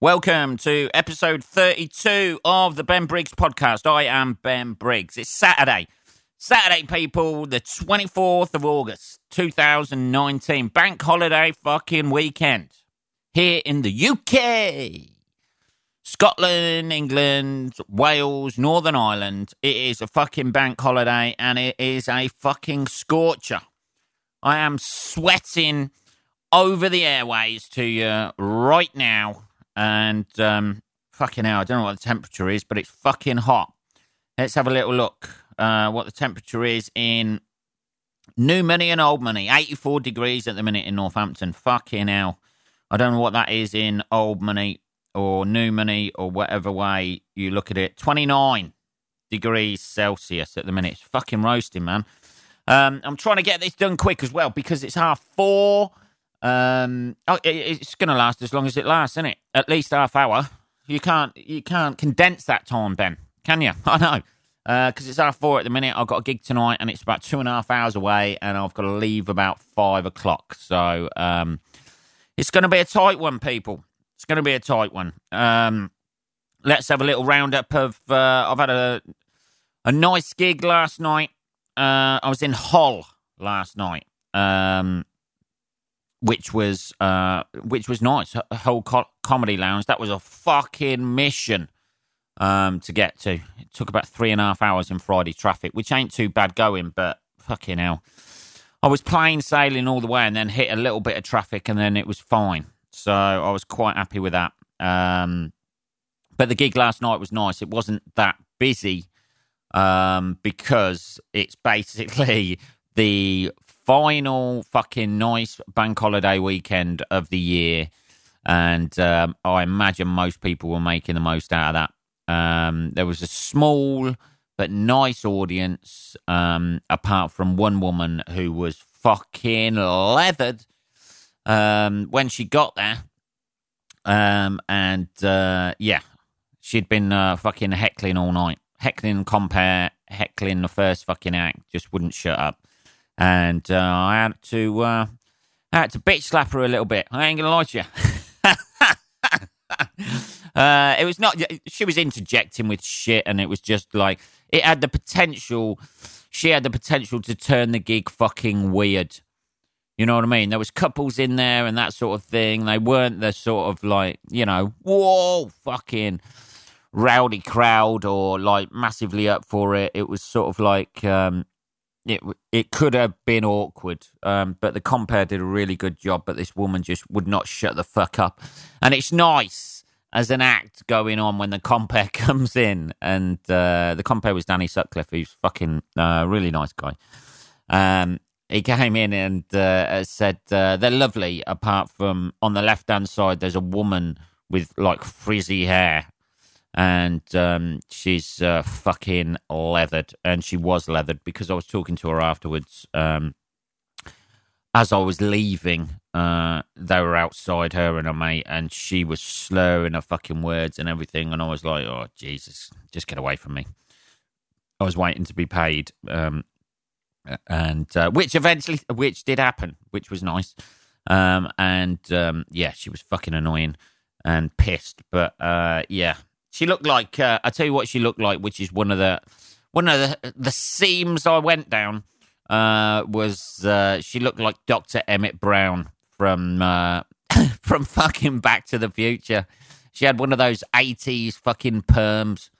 Welcome to episode 32 of the Ben Briggs podcast. I am Ben Briggs. It's Saturday. Saturday, people, the 24th of August, 2019. Bank holiday fucking weekend here in the UK. Scotland, England, Wales, Northern Ireland. It is a fucking bank holiday and it is a fucking scorcher. I am sweating over the airways to you right now. And um, fucking hell, I don't know what the temperature is, but it's fucking hot. Let's have a little look uh, what the temperature is in New Money and Old Money. 84 degrees at the minute in Northampton. Fucking hell. I don't know what that is in Old Money or New Money or whatever way you look at it. 29 degrees Celsius at the minute. It's fucking roasting, man. Um, I'm trying to get this done quick as well because it's half four. Um, oh, it, it's going to last as long as it lasts, isn't it? At least half hour. You can't you can't condense that time, Ben, can you? I know Uh because uh, it's half four at the minute. I've got a gig tonight, and it's about two and a half hours away, and I've got to leave about five o'clock. So um, it's going to be a tight one, people. It's going to be a tight one. Um, let's have a little roundup of. Uh, I've had a a nice gig last night. Uh, I was in Hull last night, um, which was uh, which was nice. Hull Co- Comedy Lounge. That was a fucking mission um, to get to. It took about three and a half hours in Friday traffic, which ain't too bad going, but fucking hell. I was plain sailing all the way and then hit a little bit of traffic and then it was fine. So I was quite happy with that. Um, but the gig last night was nice. It wasn't that busy um, because it's basically the final fucking nice bank holiday weekend of the year. And um, I imagine most people were making the most out of that. Um, there was a small but nice audience, um, apart from one woman who was fucking leathered um, when she got there. Um, and uh, yeah, she'd been uh, fucking heckling all night. Heckling compare, heckling the first fucking act, just wouldn't shut up. And uh, I had to, uh, I had to bitch slap her a little bit. I ain't gonna lie to you. Uh, it was not. She was interjecting with shit, and it was just like it had the potential. She had the potential to turn the gig fucking weird. You know what I mean? There was couples in there and that sort of thing. They weren't the sort of like you know, whoa, fucking rowdy crowd or like massively up for it. It was sort of like um, it it could have been awkward, um, but the compare did a really good job. But this woman just would not shut the fuck up, and it's nice as an act going on when the compare comes in, and uh, the compare was Danny Sutcliffe, who's fucking uh, really nice guy. Um, he came in and uh, said uh, they're lovely. Apart from on the left hand side, there's a woman with like frizzy hair, and um, she's uh, fucking leathered, and she was leathered because I was talking to her afterwards. Um, as I was leaving, uh, they were outside her and her mate, and she was slurring her fucking words and everything. And I was like, "Oh Jesus, just get away from me." I was waiting to be paid, um, and uh, which eventually, which did happen, which was nice. Um, and um, yeah, she was fucking annoying and pissed, but uh, yeah, she looked like uh, I tell you what she looked like, which is one of the one of the the seams I went down uh, was uh, she looked like Dr. Emmett Brown from uh, from fucking Back to the Future. She had one of those 80s fucking perms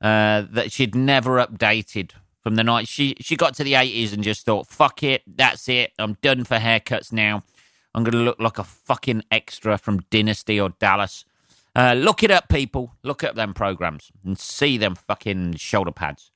uh, that she'd never updated from the night. She, she got to the 80s and just thought, fuck it, that's it. I'm done for haircuts now. I'm to look like a fucking extra from Dynasty or Dallas. Uh, look it up, people. Look up them programs and see them fucking shoulder pads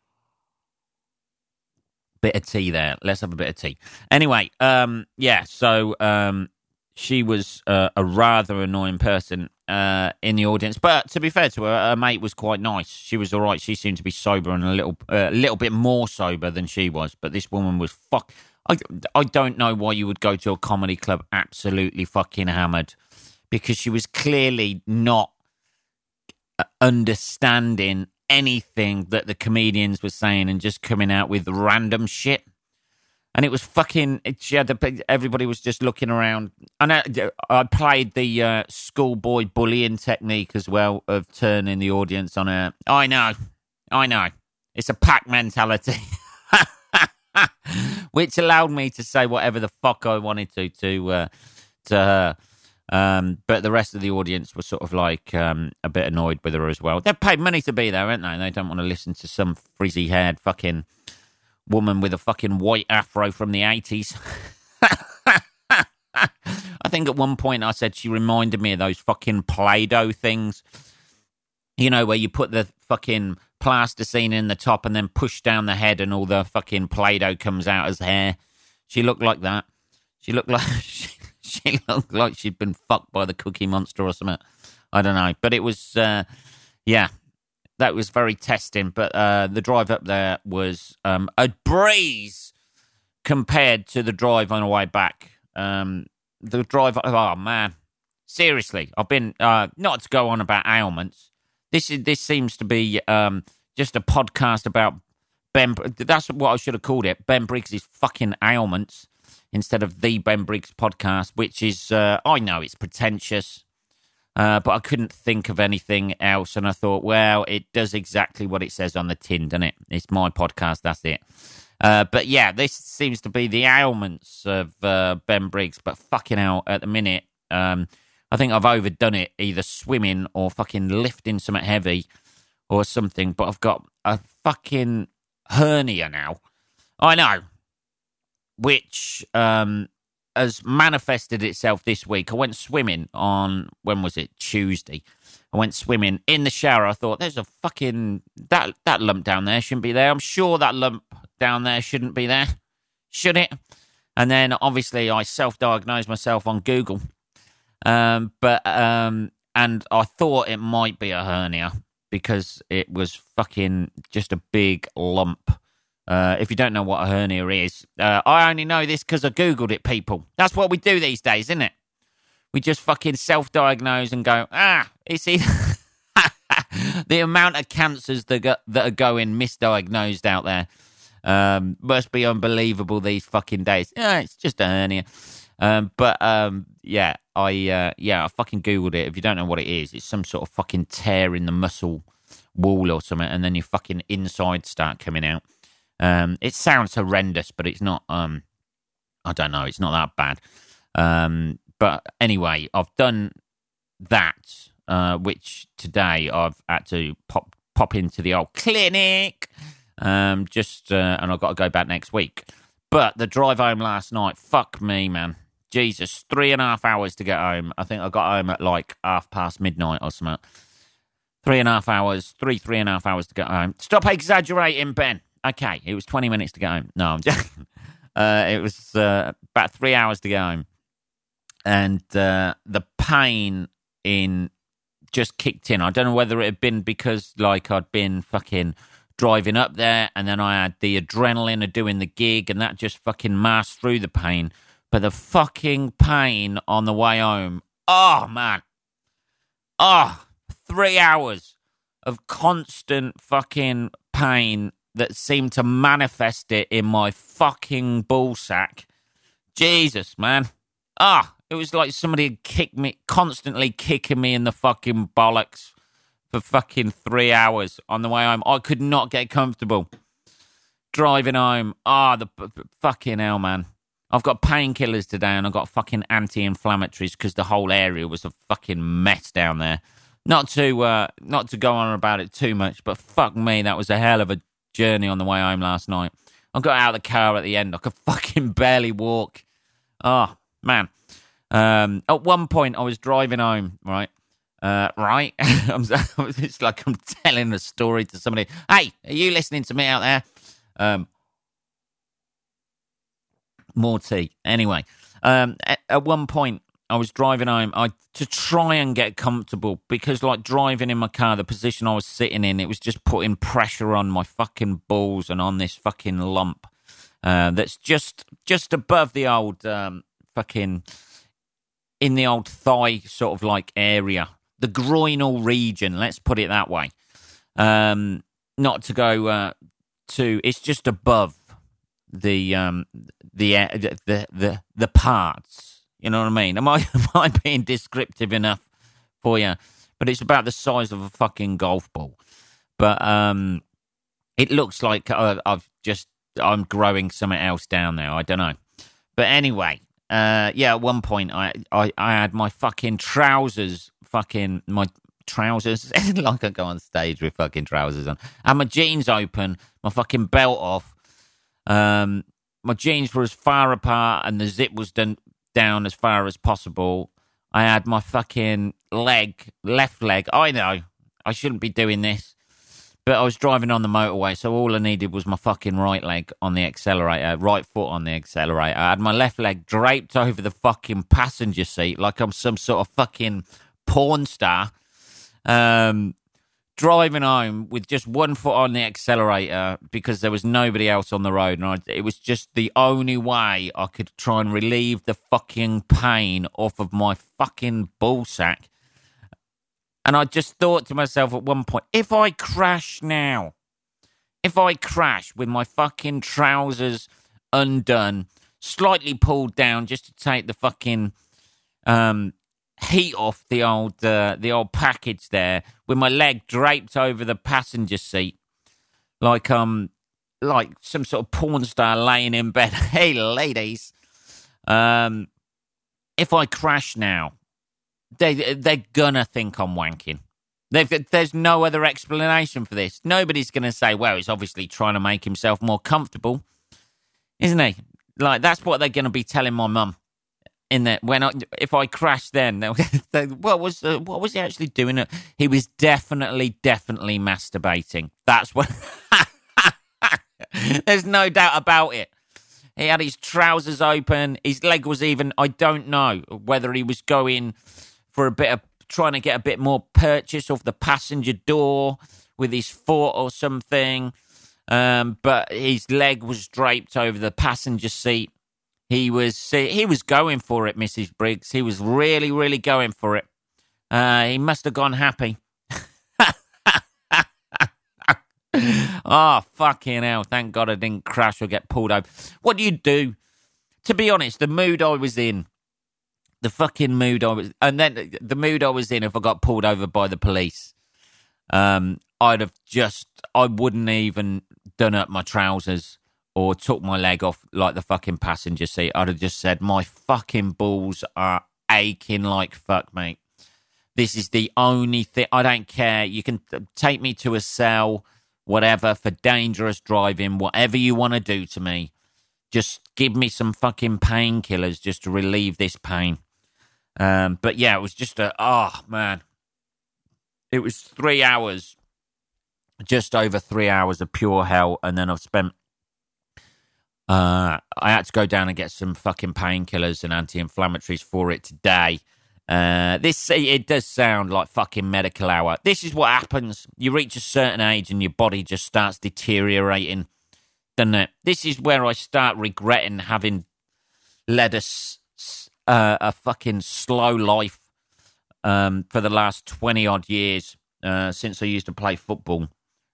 bit of tea there. Let's have a bit of tea. Anyway, um, yeah, so um, she was uh, a rather annoying person uh, in the audience, but to be fair to her, her mate was quite nice. She was all right. She seemed to be sober and a little, a uh, little bit more sober than she was. But this woman was fuck. I, I don't know why you would go to a comedy club absolutely fucking hammered, because she was clearly not uh, understanding anything that the comedians were saying and just coming out with random shit. and it was fucking. She had the, everybody was just looking around, and I, I played the uh, schoolboy bullying technique as well of turning the audience on a. I know, I know, it's a pack mentality, which allowed me to say whatever the fuck I wanted to to uh, to her. Um, but the rest of the audience was sort of like um, a bit annoyed with her as well. They've paid money to be there, haven't they? They don't want to listen to some frizzy haired fucking woman with a fucking white afro from the 80s. I think at one point I said she reminded me of those fucking Play Doh things. You know, where you put the fucking plasticine in the top and then push down the head and all the fucking Play Doh comes out as hair. She looked like that. She looked like. she looked like she'd been fucked by the Cookie Monster or something. I don't know, but it was, uh, yeah, that was very testing. But uh, the drive up there was um, a breeze compared to the drive on the way back. Um, the drive, oh man, seriously, I've been uh, not to go on about ailments. This is this seems to be um, just a podcast about Ben. That's what I should have called it. Ben Briggs' fucking ailments instead of the Ben Briggs podcast, which is, uh, I know it's pretentious, uh, but I couldn't think of anything else. And I thought, well, it does exactly what it says on the tin, doesn't it? It's my podcast, that's it. Uh, but yeah, this seems to be the ailments of uh, Ben Briggs, but fucking hell, at the minute, um, I think I've overdone it, either swimming or fucking lifting something heavy or something. But I've got a fucking hernia now. I know, which um, has manifested itself this week. I went swimming on when was it Tuesday? I went swimming in the shower. I thought there's a fucking that that lump down there shouldn't be there. I'm sure that lump down there shouldn't be there, should it? And then obviously I self-diagnosed myself on Google, um, but um, and I thought it might be a hernia because it was fucking just a big lump uh, if you don't know what a hernia is, uh, I only know this because I Googled it, people. That's what we do these days, isn't it? We just fucking self diagnose and go, ah, it's either. the amount of cancers that, go, that are going misdiagnosed out there um, must be unbelievable these fucking days. Yeah, it's just a hernia. Um, but um, yeah, I uh, yeah, I fucking googled it. If you don't know what it is, it's some sort of fucking tear in the muscle wall or something, and then your fucking insides start coming out. Um, it sounds horrendous, but it's not. Um, I don't know. It's not that bad. Um, but anyway, I've done that, uh, which today I've had to pop pop into the old clinic. Um, just uh, and I've got to go back next week. But the drive home last night, fuck me, man. Jesus, three and a half hours to get home. I think I got home at like half past midnight or something. Three and a half hours, three, three and a half hours to get home. Stop exaggerating, Ben. Okay, it was 20 minutes to go home. No, I'm joking. Uh, it was uh, about three hours to go home. And uh, the pain in just kicked in. I don't know whether it had been because, like, I'd been fucking driving up there and then I had the adrenaline of doing the gig and that just fucking masked through the pain. But the fucking pain on the way home, oh, man. Oh, three hours of constant fucking pain that seemed to manifest it in my fucking ballsack. Jesus, man. Ah, it was like somebody had kicked me, constantly kicking me in the fucking bollocks for fucking three hours on the way home. I could not get comfortable driving home. Ah, the fucking hell, man. I've got painkillers today and I've got fucking anti inflammatories because the whole area was a fucking mess down there. Not to uh, not to go on about it too much, but fuck me, that was a hell of a journey on the way home last night. I got out of the car at the end. I could fucking barely walk. Oh, man. Um, at one point, I was driving home, right? Uh, right? it's like I'm telling a story to somebody. Hey, are you listening to me out there? Um, more tea. Anyway, um, at, at one point, I was driving home I, to try and get comfortable because, like, driving in my car, the position I was sitting in, it was just putting pressure on my fucking balls and on this fucking lump uh, that's just just above the old um, fucking in the old thigh sort of like area, the groinal region. Let's put it that way. Um, not to go uh, to, it's just above the um the uh, the the the parts. You know what I mean? Am I am I being descriptive enough for you? But it's about the size of a fucking golf ball. But um, it looks like uh, I've just I'm growing something else down there. I don't know. But anyway, uh, yeah. At one point, I, I I had my fucking trousers, fucking my trousers. like I go on stage with fucking trousers on. And my jeans open, my fucking belt off. Um, my jeans were as far apart, and the zip was done down as far as possible. I had my fucking leg, left leg. I know I shouldn't be doing this, but I was driving on the motorway, so all I needed was my fucking right leg on the accelerator, right foot on the accelerator. I had my left leg draped over the fucking passenger seat like I'm some sort of fucking porn star. Um, driving home with just one foot on the accelerator because there was nobody else on the road, and I, it was just the only way I could try and relieve the fucking pain off of my fucking ballsack. And I just thought to myself at one point, if I crash now, if I crash with my fucking trousers undone, slightly pulled down just to take the fucking um, heat off the old uh, the old package there with my leg draped over the passenger seat like um like some sort of porn star laying in bed. Hey ladies. Um if i crash now they they're gonna think i'm wanking. They've, there's no other explanation for this. Nobody's gonna say well he's obviously trying to make himself more comfortable isn't he? Like that's what they're gonna be telling my mum in that when I, if I crash, then what was uh, what was he actually doing? He was definitely, definitely masturbating. That's what. There's no doubt about it. He had his trousers open. His leg was even. I don't know whether he was going for a bit of trying to get a bit more purchase off the passenger door with his foot or something. Um, but his leg was draped over the passenger seat he was he was going for it, Mrs. Briggs. He was really, really going for it. Uh, he must have gone happy. oh, fucking hell. Thank God I didn't crash or get pulled over. What do you do? To be honest, the mood I was in, the fucking mood I was, and then the mood I was in if I got pulled over by the police, um, I'd have just, I wouldn't even done up my trousers or took my leg off like the fucking passenger seat, I'd have just said, My fucking balls are aching like fuck, mate. This is the only thing. I don't care. You can take me to a cell, whatever, for dangerous driving, whatever you want to do to me. Just give me some fucking painkillers just to relieve this pain. Um, but yeah, it was just a, oh, man. It was three hours, just over three hours of pure hell. And then I've spent uh, I had to go down and get some fucking painkillers and anti-inflammatories for it today. Uh, this it does sound like fucking medical hour. This is what happens. You reach a certain age and your body just starts deteriorating, doesn't it? This is where I start regretting having led a, uh, a fucking slow life um, for the last twenty odd years uh, since I used to play football,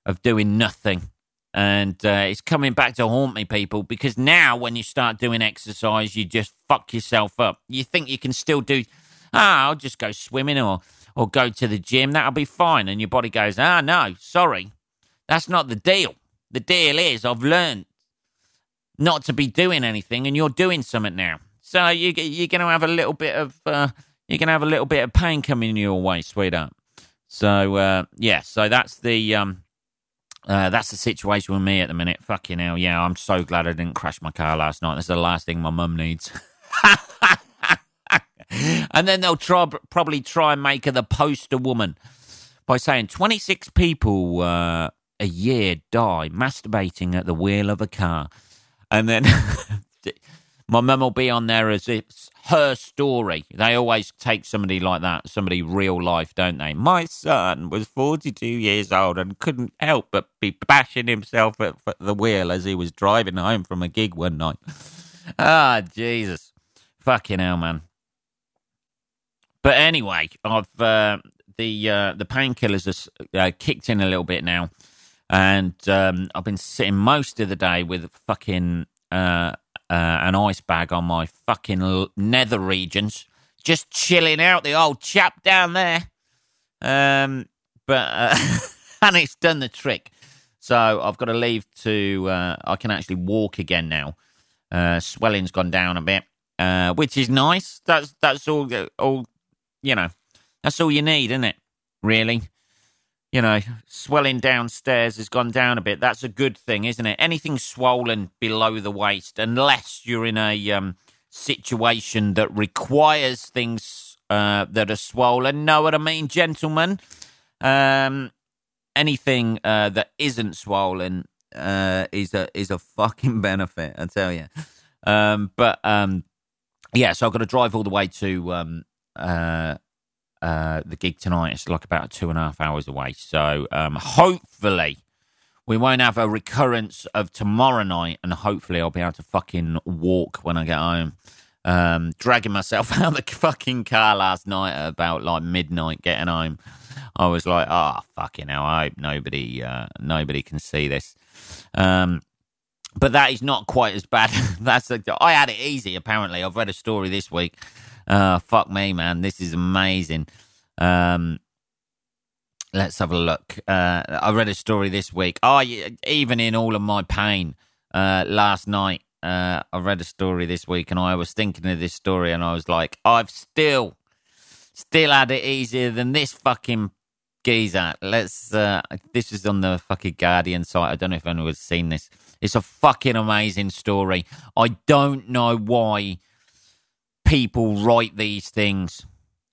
of doing nothing and uh, it's coming back to haunt me, people, because now when you start doing exercise, you just fuck yourself up. You think you can still do, ah, I'll just go swimming or, or go to the gym, that'll be fine. And your body goes, ah, no, sorry, that's not the deal. The deal is I've learned not to be doing anything, and you're doing something now. So you, you're going to have a little bit of, uh, you're going to have a little bit of pain coming your way, sweetheart. So, uh, yeah, so that's the, um, uh, that's the situation with me at the minute. Fucking hell, yeah. I'm so glad I didn't crash my car last night. That's the last thing my mum needs. and then they'll try, probably try and make her the poster woman by saying 26 people uh, a year die masturbating at the wheel of a car. And then my mum will be on there as it's her story. They always take somebody like that, somebody real life, don't they? My son was 42 years old and couldn't help but be bashing himself at the wheel as he was driving home from a gig one night. Ah, Jesus. Fucking hell, man. But anyway, I've uh, the uh, the painkillers are uh, kicked in a little bit now, and um, I've been sitting most of the day with fucking uh, uh, an ice bag on my fucking nether regions, just chilling out the old chap down there. Um, but uh, and it's done the trick. So I've got to leave to. Uh, I can actually walk again now. Uh, swelling's gone down a bit, uh, which is nice. That's that's all. All you know. That's all you need, isn't it? Really. You know, swelling downstairs has gone down a bit. That's a good thing, isn't it? Anything swollen below the waist, unless you're in a um, situation that requires things uh, that are swollen. Know what I mean, gentlemen? Um, anything uh, that isn't swollen uh, is a is a fucking benefit, I tell you. Um, but um, yeah, so I've got to drive all the way to um, uh, uh, the gig tonight. It's like about two and a half hours away. So um, hopefully we won't have a recurrence of tomorrow night, and hopefully I'll be able to fucking walk when I get home. Um, dragging myself out of the fucking car last night at about like midnight, getting home. I was like, oh fucking hell! I hope nobody, uh, nobody can see this. Um, but that is not quite as bad. That's I had it easy. Apparently, I've read a story this week uh, fuck me, man. This is amazing. Um, let's have a look. Uh, I read a story this week. Oh, even in all of my pain uh, last night, uh, I read a story this week, and I was thinking of this story, and I was like, I've still, still had it easier than this fucking geezer. Let's. Uh, this is on the fucking Guardian site. I don't know if anyone's seen this. It's a fucking amazing story. I don't know why people write these things.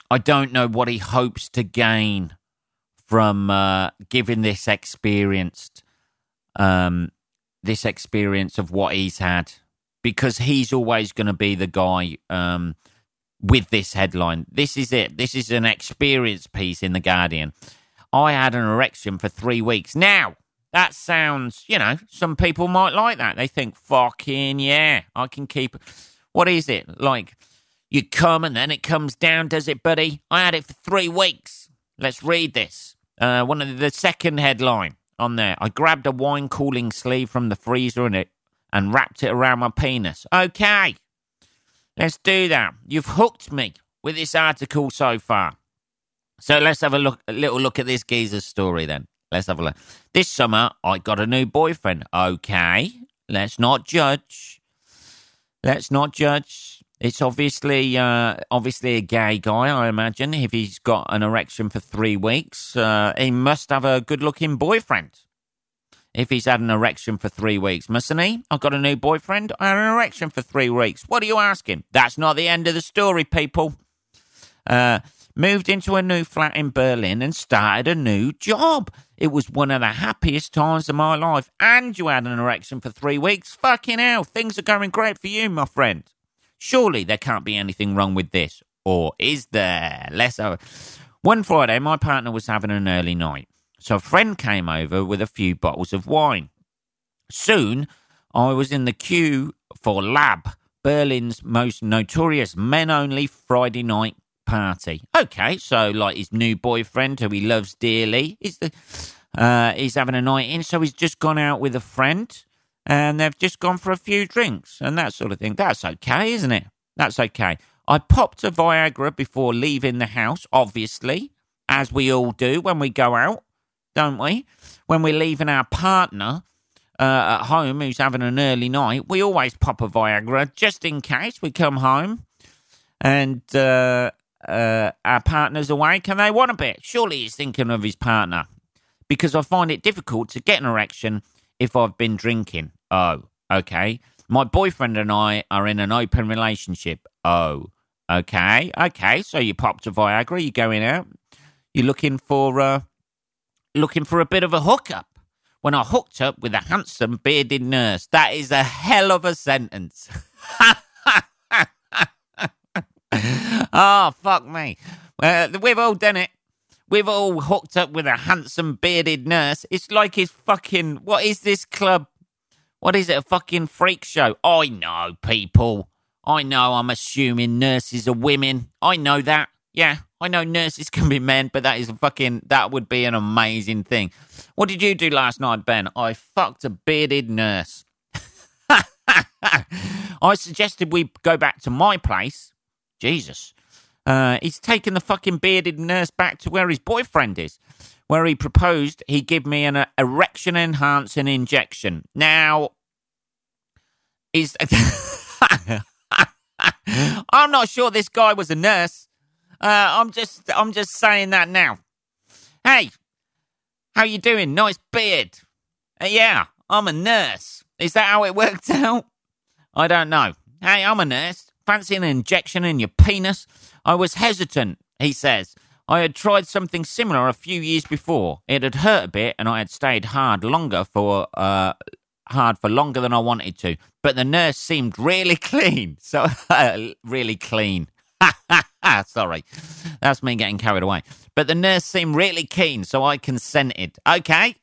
I don't know what he hopes to gain from uh, giving this experienced, um, this experience of what he's had, because he's always going to be the guy um, with this headline. This is it. This is an experience piece in the Guardian. I had an erection for three weeks. Now that sounds, you know, some people might like that. They think, "Fucking yeah, I can keep." What is it like? You come and then it comes down, does it, buddy? I had it for three weeks. Let's read this. Uh, one of the, the second headline on there. I grabbed a wine cooling sleeve from the freezer and it and wrapped it around my penis. Okay, let's do that. You've hooked me with this article so far. So let's have a look, a little look at this geezer's story then. Let's have a look. This summer, I got a new boyfriend. Okay, let's not judge. Let's not judge. It's obviously uh, obviously a gay guy, I imagine. If he's got an erection for three weeks, uh, he must have a good-looking boyfriend. If he's had an erection for three weeks, mustn't he? I've got a new boyfriend. I had an erection for three weeks. What are you asking? That's not the end of the story, people. Uh, moved into a new flat in Berlin and started a new job. It was one of the happiest times of my life. And you had an erection for three weeks. Fucking hell, things are going great for you, my friend. Surely there can't be anything wrong with this. Or is there? Let's have One Friday, my partner was having an early night. So a friend came over with a few bottles of wine. Soon, I was in the queue for Lab, Berlin's most notorious men only Friday night party. Okay, so like his new boyfriend who he loves dearly, is the uh, he's having a night in, so he's just gone out with a friend and they've just gone for a few drinks and that sort of thing. That's okay, isn't it? That's okay. I popped a Viagra before leaving the house, obviously, as we all do when we go out, don't we? When we're leaving our partner uh, at home who's having an early night, we always pop a Viagra just in case we come home and uh, uh, our partner's awake and they want a bit. Surely he's thinking of his partner because I find it difficult to get an erection if I've been drinking. Oh, okay. My boyfriend and I are in an open relationship. Oh, okay. Okay. So you popped a Viagra, you're going out. You're looking for uh looking for a bit of a hookup. When I hooked up with a handsome bearded nurse. That is a hell of a sentence. oh, fuck me. Uh, we've all done it. We've all hooked up with a handsome bearded nurse. It's like his fucking. What is this club? What is it, a fucking freak show? I know, people. I know I'm assuming nurses are women. I know that. Yeah, I know nurses can be men, but that is a fucking, that would be an amazing thing. What did you do last night, Ben? I fucked a bearded nurse. I suggested we go back to my place. Jesus. Uh, he's taken the fucking bearded nurse back to where his boyfriend is, where he proposed he give me an uh, erection enhancing injection. Now, is I'm not sure this guy was a nurse. Uh, I'm just I'm just saying that now. Hey, how you doing? Nice beard. Uh, yeah, I'm a nurse. Is that how it worked out? I don't know. Hey, I'm a nurse. Fancy an injection in your penis? I was hesitant, he says. I had tried something similar a few years before. It had hurt a bit, and I had stayed hard longer for uh, hard for longer than I wanted to. But the nurse seemed really clean, so really clean. Sorry, that's me getting carried away. But the nurse seemed really keen, so I consented. Okay,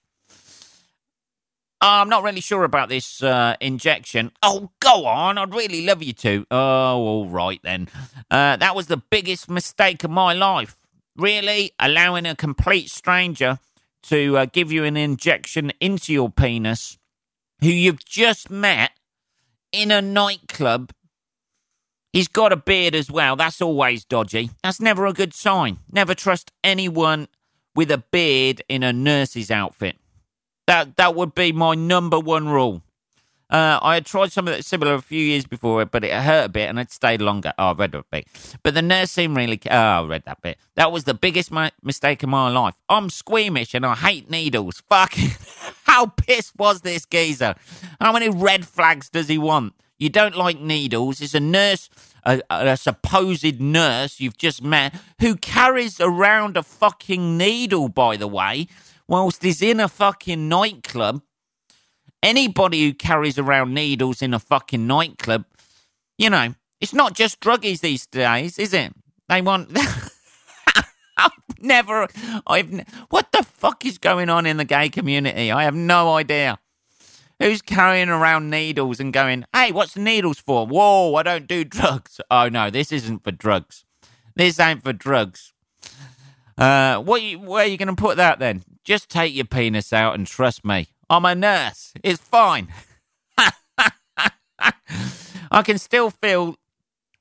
I'm not really sure about this uh, injection. Oh, go on. I'd really love you to. Oh, all right then. Uh, that was the biggest mistake of my life. Really? Allowing a complete stranger to uh, give you an injection into your penis who you've just met in a nightclub. He's got a beard as well. That's always dodgy. That's never a good sign. Never trust anyone with a beard in a nurse's outfit. That that would be my number one rule. Uh, I had tried something similar a few years before, but it hurt a bit and it stayed longer. Oh, I read that bit. But the nurse seemed really. Oh, I read that bit. That was the biggest ma- mistake of my life. I'm squeamish and I hate needles. Fucking. How pissed was this geezer? How many red flags does he want? You don't like needles. It's a nurse, a, a supposed nurse you've just met, who carries around a fucking needle, by the way whilst he's in a fucking nightclub. Anybody who carries around needles in a fucking nightclub, you know, it's not just druggies these days, is it? They want. I've never. I've. What the fuck is going on in the gay community? I have no idea. Who's carrying around needles and going, hey, what's needles for? Whoa, I don't do drugs. Oh, no, this isn't for drugs. This ain't for drugs. Uh, what where are you going to put that then? Just take your penis out and trust me. I'm a nurse. It's fine. I can still feel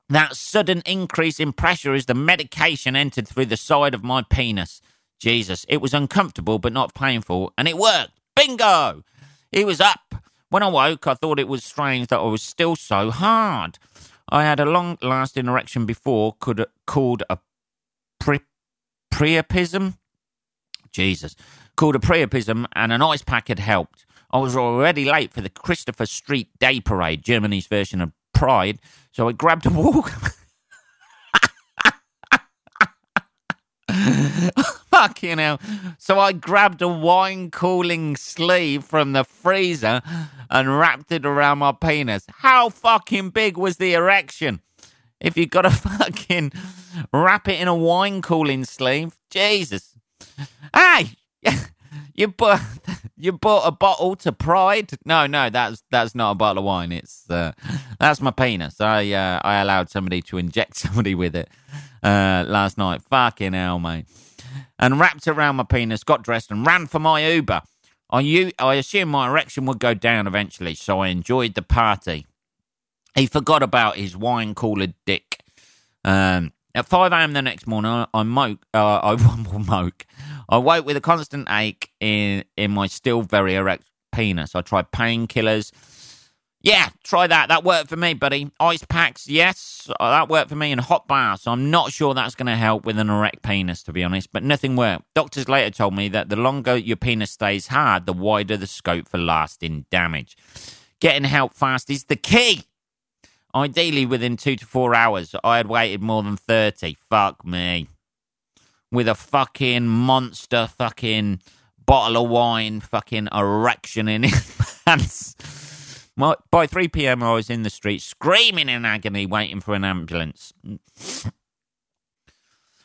that sudden increase in pressure as the medication entered through the side of my penis. Jesus, it was uncomfortable but not painful, and it worked. Bingo! He was up. When I woke, I thought it was strange that I was still so hard. I had a long lasting erection before could, called a priapism. Jesus. Called a priapism, and an ice pack had helped. I was already late for the Christopher Street Day Parade, Germany's version of Pride, so I grabbed a walk. Fucking hell. So I grabbed a wine cooling sleeve from the freezer and wrapped it around my penis. How fucking big was the erection? If you got to fucking wrap it in a wine cooling sleeve, Jesus. Hey, you bought you bought a bottle to Pride? No, no, that's that's not a bottle of wine. It's uh, that's my penis. I uh, I allowed somebody to inject somebody with it uh, last night. Fucking hell, mate. And wrapped around my penis, got dressed, and ran for my Uber. I I assumed my erection would go down eventually, so I enjoyed the party. He forgot about his wine cooler dick. Um, at 5 a.m. the next morning, I moke, uh, I moke. I woke with a constant ache in in my still very erect penis. I tried painkillers. Yeah, try that. That worked for me, buddy. Ice packs, yes, uh, that worked for me. And hot baths. I'm not sure that's going to help with an erect penis, to be honest, but nothing worked. Doctors later told me that the longer your penis stays hard, the wider the scope for lasting damage. Getting help fast is the key. Ideally, within two to four hours, I had waited more than 30. Fuck me. With a fucking monster fucking bottle of wine, fucking erection in his pants. By 3 p.m., I was in the street screaming in agony, waiting for an ambulance.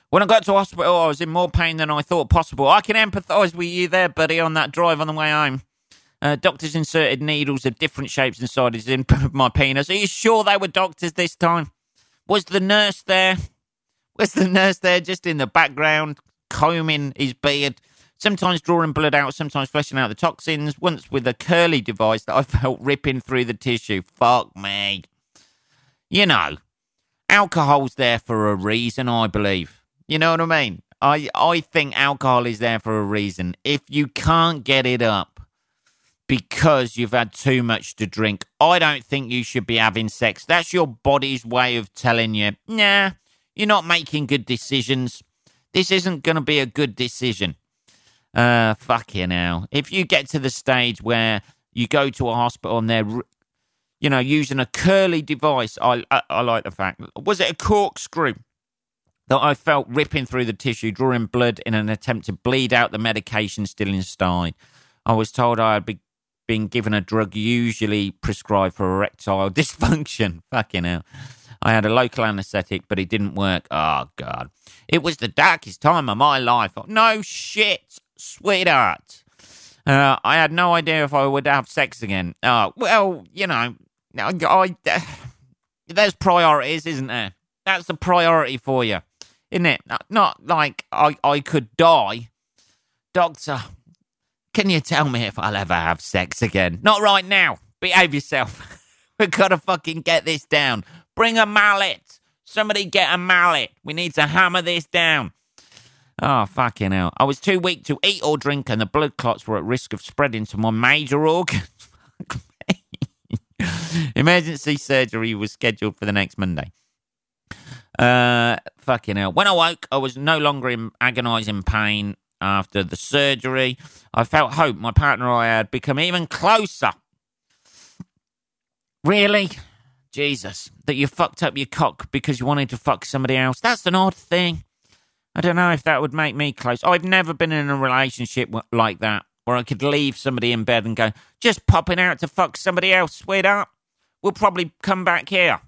When I got to hospital, I was in more pain than I thought possible. I can empathise with you there, buddy, on that drive on the way home. Uh, doctors inserted needles of different shapes and sizes in my penis. Are you sure they were doctors this time? Was the nurse there? Was the nurse there just in the background, combing his beard sometimes drawing blood out, sometimes flushing out the toxins, once with a curly device that I felt ripping through the tissue. Fuck me. You know, alcohol's there for a reason, I believe. You know what I mean? I, I think alcohol is there for a reason. If you can't get it up because you've had too much to drink, I don't think you should be having sex. That's your body's way of telling you, nah, you're not making good decisions. This isn't going to be a good decision. Uh, fuck you now. If you get to the stage where you go to a hospital and they're, you know, using a curly device, I, I, I like the fact. Was it a corkscrew? that I felt ripping through the tissue, drawing blood in an attempt to bleed out the medication still inside. I was told I had be, been given a drug usually prescribed for erectile dysfunction. Fucking hell. I had a local anaesthetic, but it didn't work. Oh, God. It was the darkest time of my life. No shit, sweetheart. Uh, I had no idea if I would have sex again. Uh, well, you know, I, uh, there's priorities, isn't there? That's the priority for you isn't it? Not like I, I could die. Doctor, can you tell me if I'll ever have sex again? Not right now. Behave yourself. We've got to fucking get this down. Bring a mallet. Somebody get a mallet. We need to hammer this down. Oh, fucking hell. I was too weak to eat or drink, and the blood clots were at risk of spreading to my major organs. Emergency surgery was scheduled for the next Monday. Uh, fucking hell. When I woke, I was no longer in agonizing pain after the surgery. I felt hope. My partner and I had become even closer. Really? Jesus. That you fucked up your cock because you wanted to fuck somebody else. That's an odd thing. I don't know if that would make me close. I've never been in a relationship like that where I could leave somebody in bed and go, just popping out to fuck somebody else, sweetheart. We'll probably come back here.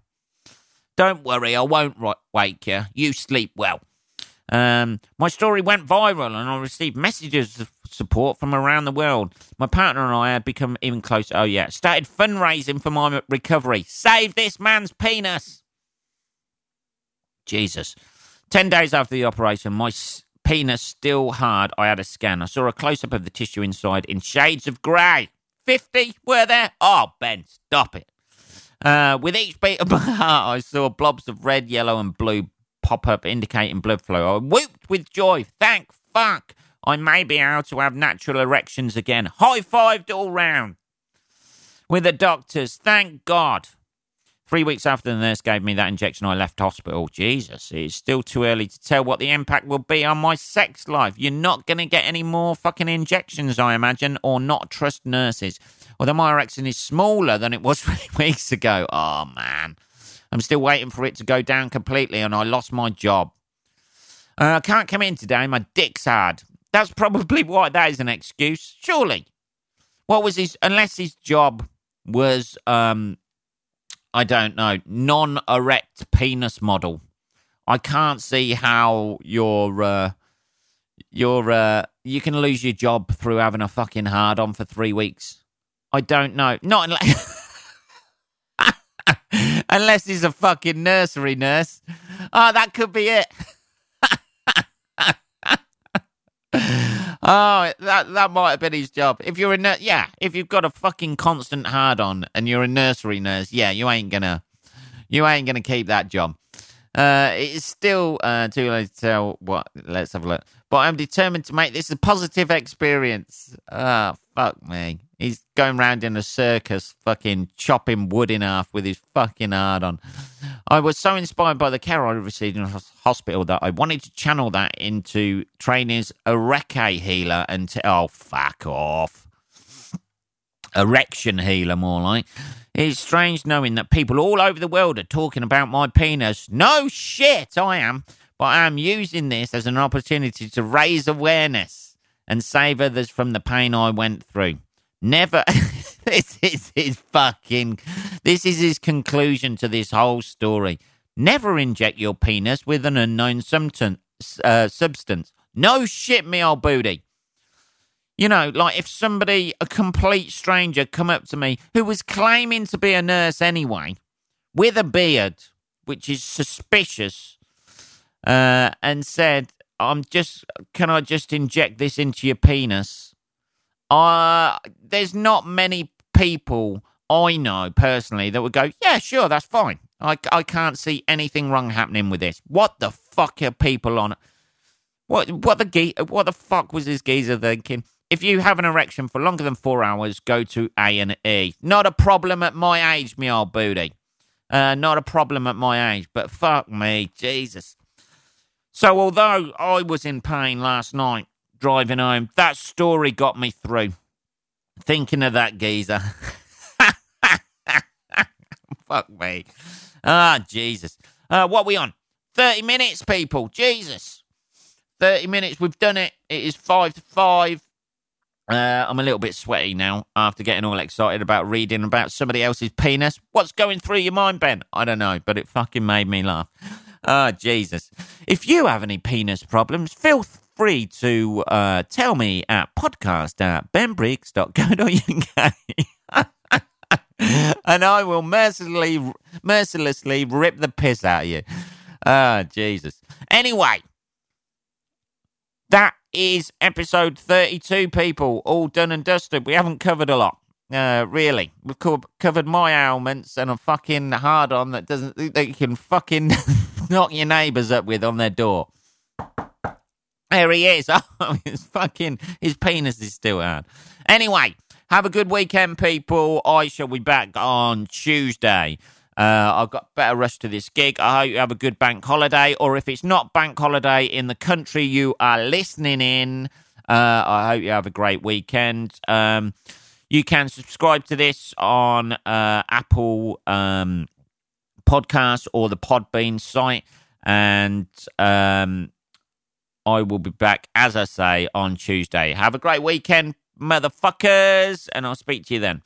Don't worry, I won't wake you. You sleep well. Um, my story went viral and I received messages support from around the world. My partner and I had become even closer. Oh, yeah. Started fundraising for my recovery. Save this man's penis. Jesus. 10 days after the operation, my penis still hard. I had a scan. I saw a close up of the tissue inside in shades of grey. 50 were there? Oh, Ben, stop it. Uh, with each beat of my heart, I saw blobs of red, yellow, and blue pop up, indicating blood flow. I whooped with joy. Thank fuck. I may be able to have natural erections again. High fived all round. With the doctors, thank God. Three weeks after the nurse gave me that injection, I left hospital. Jesus, it's still too early to tell what the impact will be on my sex life. You're not going to get any more fucking injections, I imagine, or not trust nurses. Although my erection is smaller than it was three weeks ago. Oh, man. I'm still waiting for it to go down completely, and I lost my job. Uh, I can't come in today. My dick's hard. That's probably why that is an excuse. Surely. What was his, unless his job was, um, I don't know, non erect penis model. I can't see how you're, uh, you're, uh, you can lose your job through having a fucking hard on for three weeks. I don't know. Not unless. unless he's a fucking nursery nurse. Oh, that could be it. oh, that that might have been his job. If you're a nurse, yeah. If you've got a fucking constant hard on and you're a nursery nurse, yeah, you ain't gonna, you ain't gonna keep that job. Uh, it's still uh, too late to tell what. Let's have a look. But I'm determined to make this a positive experience. Ah, oh, fuck me. He's going round in a circus, fucking chopping wood in half with his fucking hard on. I was so inspired by the care I received in hospital that I wanted to channel that into training as a Reiki healer and to, oh, fuck off. Erection healer, more like. It's strange knowing that people all over the world are talking about my penis. No shit, I am. But I am using this as an opportunity to raise awareness and save others from the pain I went through. Never. this is fucking. This is his conclusion to this whole story. Never inject your penis with an unknown uh, substance. No shit, me old booty. You know, like if somebody, a complete stranger, come up to me who was claiming to be a nurse anyway, with a beard, which is suspicious, uh, and said, I'm just. Can I just inject this into your penis? Uh, there's not many people I know personally that would go, yeah, sure, that's fine. I, I can't see anything wrong happening with this. What the fuck are people on? What what the ge- what the fuck was this geezer thinking? If you have an erection for longer than four hours, go to A and E. Not a problem at my age, me old booty. Uh, not a problem at my age, but fuck me, Jesus. So although I was in pain last night driving home, that story got me through. Thinking of that geezer. fuck me. Ah, Jesus. Uh, what we on? 30 minutes, people. Jesus. 30 minutes. We've done it. It is 5 to 5. Uh, I'm a little bit sweaty now after getting all excited about reading about somebody else's penis. What's going through your mind, Ben? I don't know, but it fucking made me laugh. Ah, Jesus. If you have any penis problems, feel free to uh, tell me at podcast at benbriggs.co.uk. and I will mercilessly, mercilessly rip the piss out of you. Ah, Jesus. Anyway, that is episode 32, people. All done and dusted. We haven't covered a lot. Uh, really. We've co- covered my ailments and a fucking hard on that doesn't, that you can fucking knock your neighbours up with on their door. There he is. Oh, his fucking, his penis is still hard. Anyway, have a good weekend, people. I shall be back on Tuesday. Uh, I've got better rest to this gig. I hope you have a good bank holiday, or if it's not bank holiday in the country you are listening in, uh, I hope you have a great weekend. Um, you can subscribe to this on uh, Apple um, Podcasts or the Podbean site, and um, I will be back, as I say, on Tuesday. Have a great weekend, motherfuckers, and I'll speak to you then.